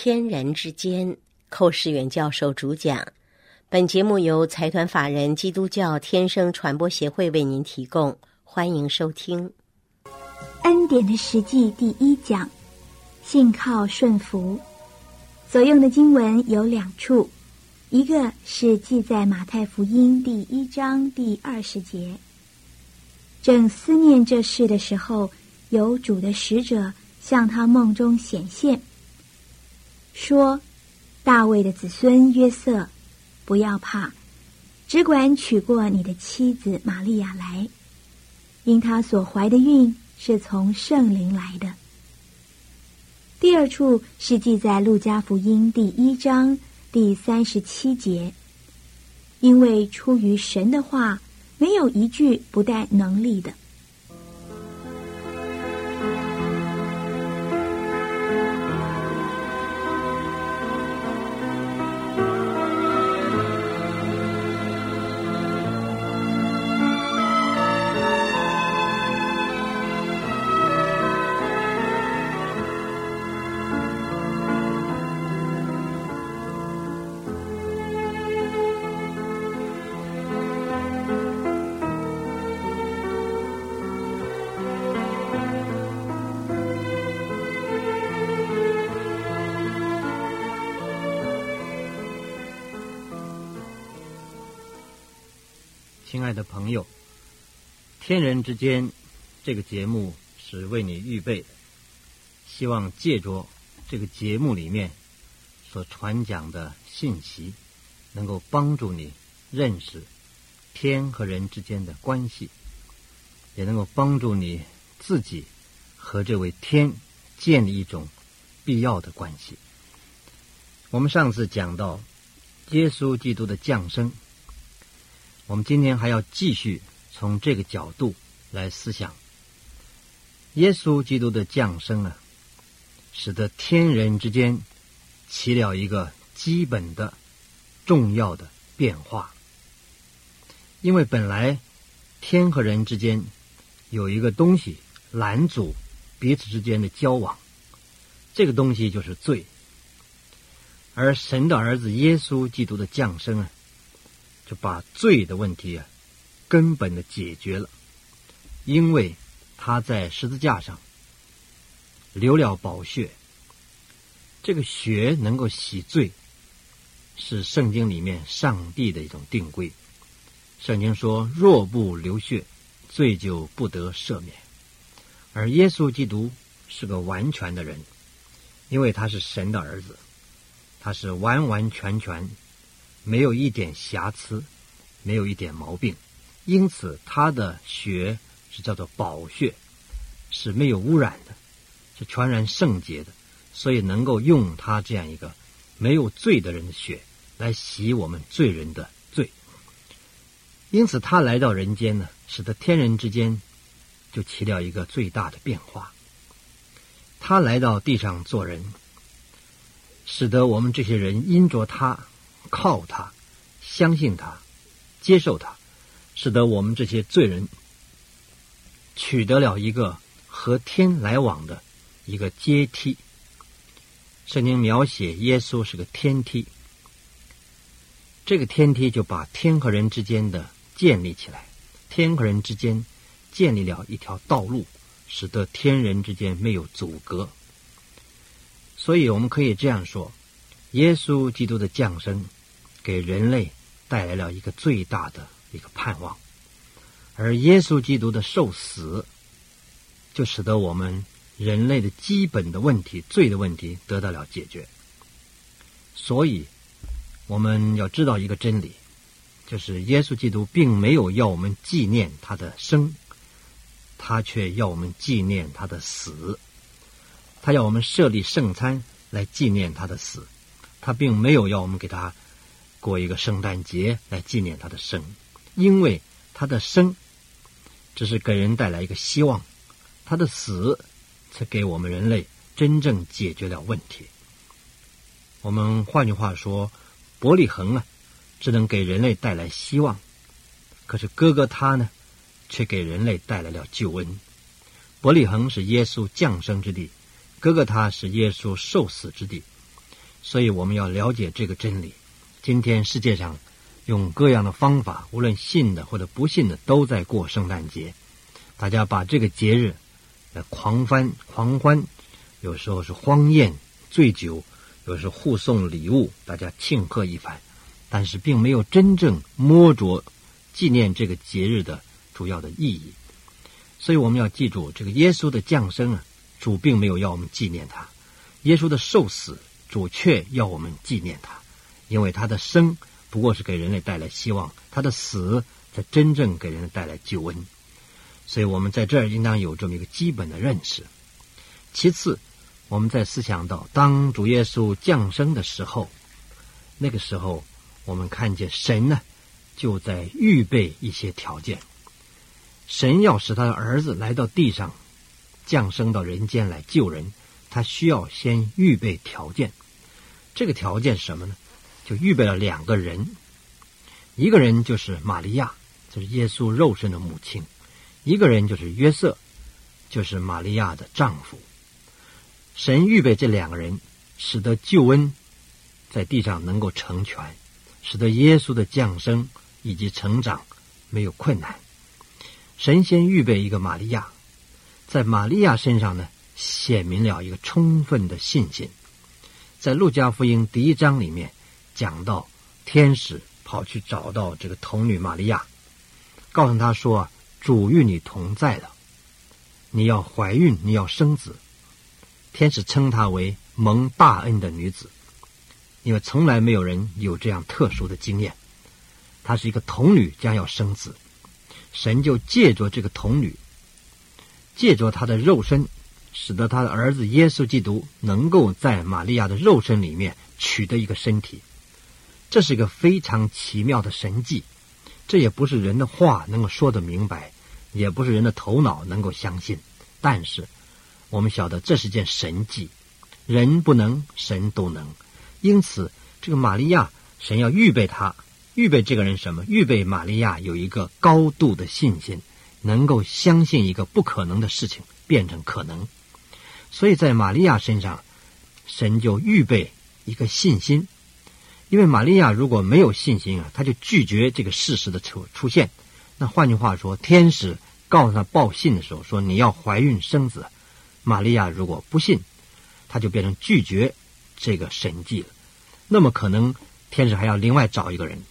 天人之间，寇世远教授主讲。本节目由财团法人基督教天生传播协会为您提供，欢迎收听。恩典的实际第一讲，信靠顺服。所用的经文有两处，一个是记在马太福音第一章第二十节。正思念这事的时候，有主的使者向他梦中显现。说：“大卫的子孙约瑟，不要怕，只管娶过你的妻子玛利亚来，因他所怀的孕是从圣灵来的。”第二处是记在路加福音第一章第三十七节，因为出于神的话，没有一句不带能力的。亲爱的朋友，《天人之间》这个节目是为你预备的，希望借着这个节目里面所传讲的信息，能够帮助你认识天和人之间的关系，也能够帮助你自己和这位天建立一种必要的关系。我们上次讲到耶稣基督的降生。我们今天还要继续从这个角度来思想耶稣基督的降生啊，使得天人之间起了一个基本的、重要的变化。因为本来天和人之间有一个东西拦阻彼此之间的交往，这个东西就是罪。而神的儿子耶稣基督的降生啊。就把罪的问题啊，根本的解决了，因为他在十字架上流了宝血，这个血能够洗罪，是圣经里面上帝的一种定规。圣经说：若不流血，罪就不得赦免。而耶稣基督是个完全的人，因为他是神的儿子，他是完完全全。没有一点瑕疵，没有一点毛病，因此他的血是叫做宝血，是没有污染的，是全然圣洁的，所以能够用他这样一个没有罪的人的血来洗我们罪人的罪。因此他来到人间呢，使得天人之间就起了一个最大的变化。他来到地上做人，使得我们这些人因着他。靠他，相信他，接受他，使得我们这些罪人取得了一个和天来往的一个阶梯。圣经描写耶稣是个天梯，这个天梯就把天和人之间的建立起来，天和人之间建立了一条道路，使得天人之间没有阻隔。所以我们可以这样说：耶稣基督的降生。给人类带来了一个最大的一个盼望，而耶稣基督的受死，就使得我们人类的基本的问题、罪的问题得到了解决。所以，我们要知道一个真理，就是耶稣基督并没有要我们纪念他的生，他却要我们纪念他的死。他要我们设立圣餐来纪念他的死，他并没有要我们给他。过一个圣诞节来纪念他的生，因为他的生只是给人带来一个希望，他的死才给我们人类真正解决了问题。我们换句话说，伯利恒啊，只能给人类带来希望，可是哥哥他呢，却给人类带来了救恩。伯利恒是耶稣降生之地，哥哥他是耶稣受死之地。所以我们要了解这个真理。今天世界上用各样的方法，无论信的或者不信的，都在过圣诞节。大家把这个节日来狂欢狂欢，有时候是荒宴醉酒，有时候互送礼物，大家庆贺一番。但是并没有真正摸着纪念这个节日的主要的意义。所以我们要记住，这个耶稣的降生啊，主并没有要我们纪念他；耶稣的受死，主却要我们纪念他，因为他的生不过是给人类带来希望，他的死才真正给人带来救恩。所以我们在这儿应当有这么一个基本的认识。其次，我们在思想到，当主耶稣降生的时候，那个时候我们看见神呢，就在预备一些条件。神要使他的儿子来到地上，降生到人间来救人，他需要先预备条件。这个条件什么呢？就预备了两个人，一个人就是玛利亚，就是耶稣肉身的母亲；一个人就是约瑟，就是玛利亚的丈夫。神预备这两个人，使得救恩在地上能够成全，使得耶稣的降生以及成长没有困难。神仙预备一个玛利亚，在玛利亚身上呢，显明了一个充分的信心。在路加福音第一章里面讲到，天使跑去找到这个童女玛利亚，告诉她说：“主与你同在了，你要怀孕，你要生子。”天使称她为蒙大恩的女子，因为从来没有人有这样特殊的经验。她是一个童女，将要生子。神就借着这个童女，借着她的肉身，使得他的儿子耶稣基督能够在玛利亚的肉身里面取得一个身体。这是一个非常奇妙的神迹，这也不是人的话能够说得明白，也不是人的头脑能够相信。但是我们晓得这是件神迹，人不能，神都能。因此，这个玛利亚，神要预备他。预备这个人什么？预备玛利亚有一个高度的信心，能够相信一个不可能的事情变成可能。所以在玛利亚身上，神就预备一个信心。因为玛利亚如果没有信心啊，他就拒绝这个事实的出出现。那换句话说，天使告诉他报信的时候说你要怀孕生子，玛利亚如果不信，他就变成拒绝这个神迹了。那么可能天使还要另外找一个人。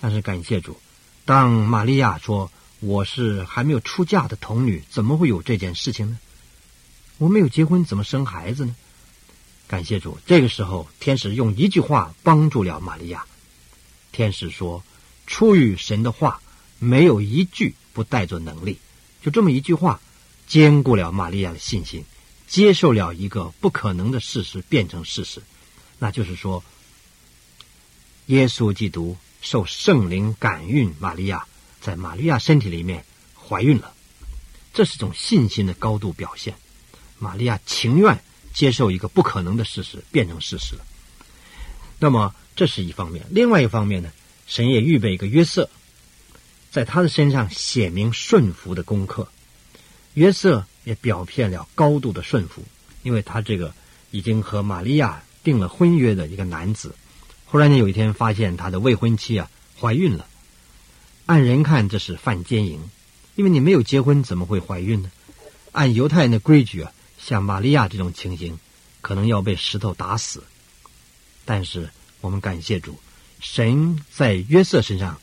但是感谢主，当玛利亚说：“我是还没有出嫁的童女，怎么会有这件事情呢？我没有结婚，怎么生孩子呢？”感谢主，这个时候天使用一句话帮助了玛利亚。天使说：“出于神的话，没有一句不带着能力。”就这么一句话，坚固了玛利亚的信心，接受了一个不可能的事实变成事实，那就是说，耶稣基督。受圣灵感孕，玛利亚在玛利亚身体里面怀孕了，这是种信心的高度表现。玛利亚情愿接受一个不可能的事实，变成事实了。那么这是一方面，另外一方面呢，神也预备一个约瑟，在他的身上写明顺服的功课。约瑟也表现了高度的顺服，因为他这个已经和玛利亚订了婚约的一个男子。忽然间有一天，发现他的未婚妻啊怀孕了。按人看，这是犯奸淫，因为你没有结婚，怎么会怀孕呢？按犹太人的规矩啊，像玛利亚这种情形，可能要被石头打死。但是我们感谢主，神在约瑟身上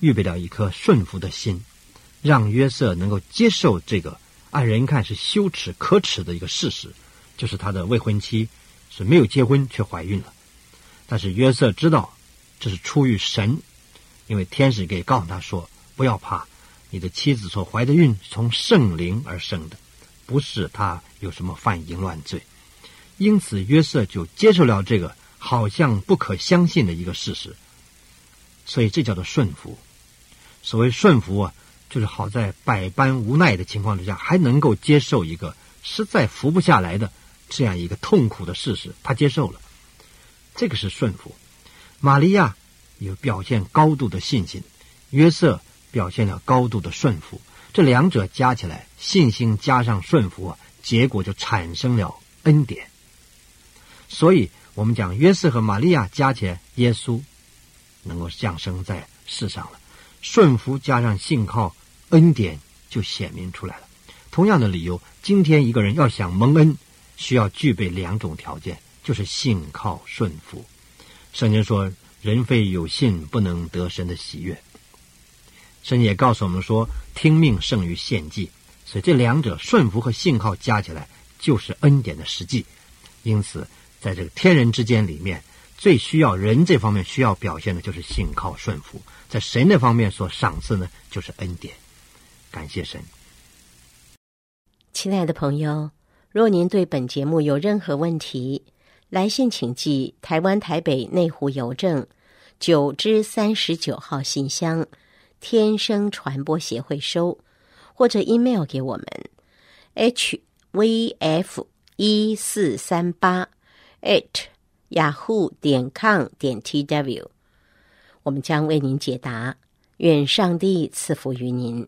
预备了一颗顺服的心，让约瑟能够接受这个按人看是羞耻可耻的一个事实，就是他的未婚妻是没有结婚却怀孕了。但是约瑟知道，这是出于神，因为天使给告诉他说：“不要怕，你的妻子所怀的孕从圣灵而生的，不是他有什么犯淫乱罪。”因此，约瑟就接受了这个好像不可相信的一个事实。所以，这叫做顺服。所谓顺服啊，就是好在百般无奈的情况之下，还能够接受一个实在服不下来的这样一个痛苦的事实，他接受了。这个是顺服，玛利亚有表现高度的信心，约瑟表现了高度的顺服，这两者加起来，信心加上顺服，结果就产生了恩典。所以我们讲约瑟和玛利亚加起来，耶稣能够降生在世上了。顺服加上信靠，恩典就显明出来了。同样的理由，今天一个人要想蒙恩，需要具备两种条件，就是信靠顺服。圣经说：“人非有信，不能得神的喜悦。”神也告诉我们说：“听命胜于献祭。”所以这两者顺服和信靠加起来，就是恩典的实际。因此，在这个天人之间里面，最需要人这方面需要表现的就是信靠顺服；在神那方面所赏赐呢，就是恩典。感谢神。亲爱的朋友，若您对本节目有任何问题，来信请寄台湾台北内湖邮政九之三十九号信箱，天生传播协会收，或者 email 给我们 h v f。一四三八 at yahoo 点 com 点 tw，我们将为您解答。愿上帝赐福于您。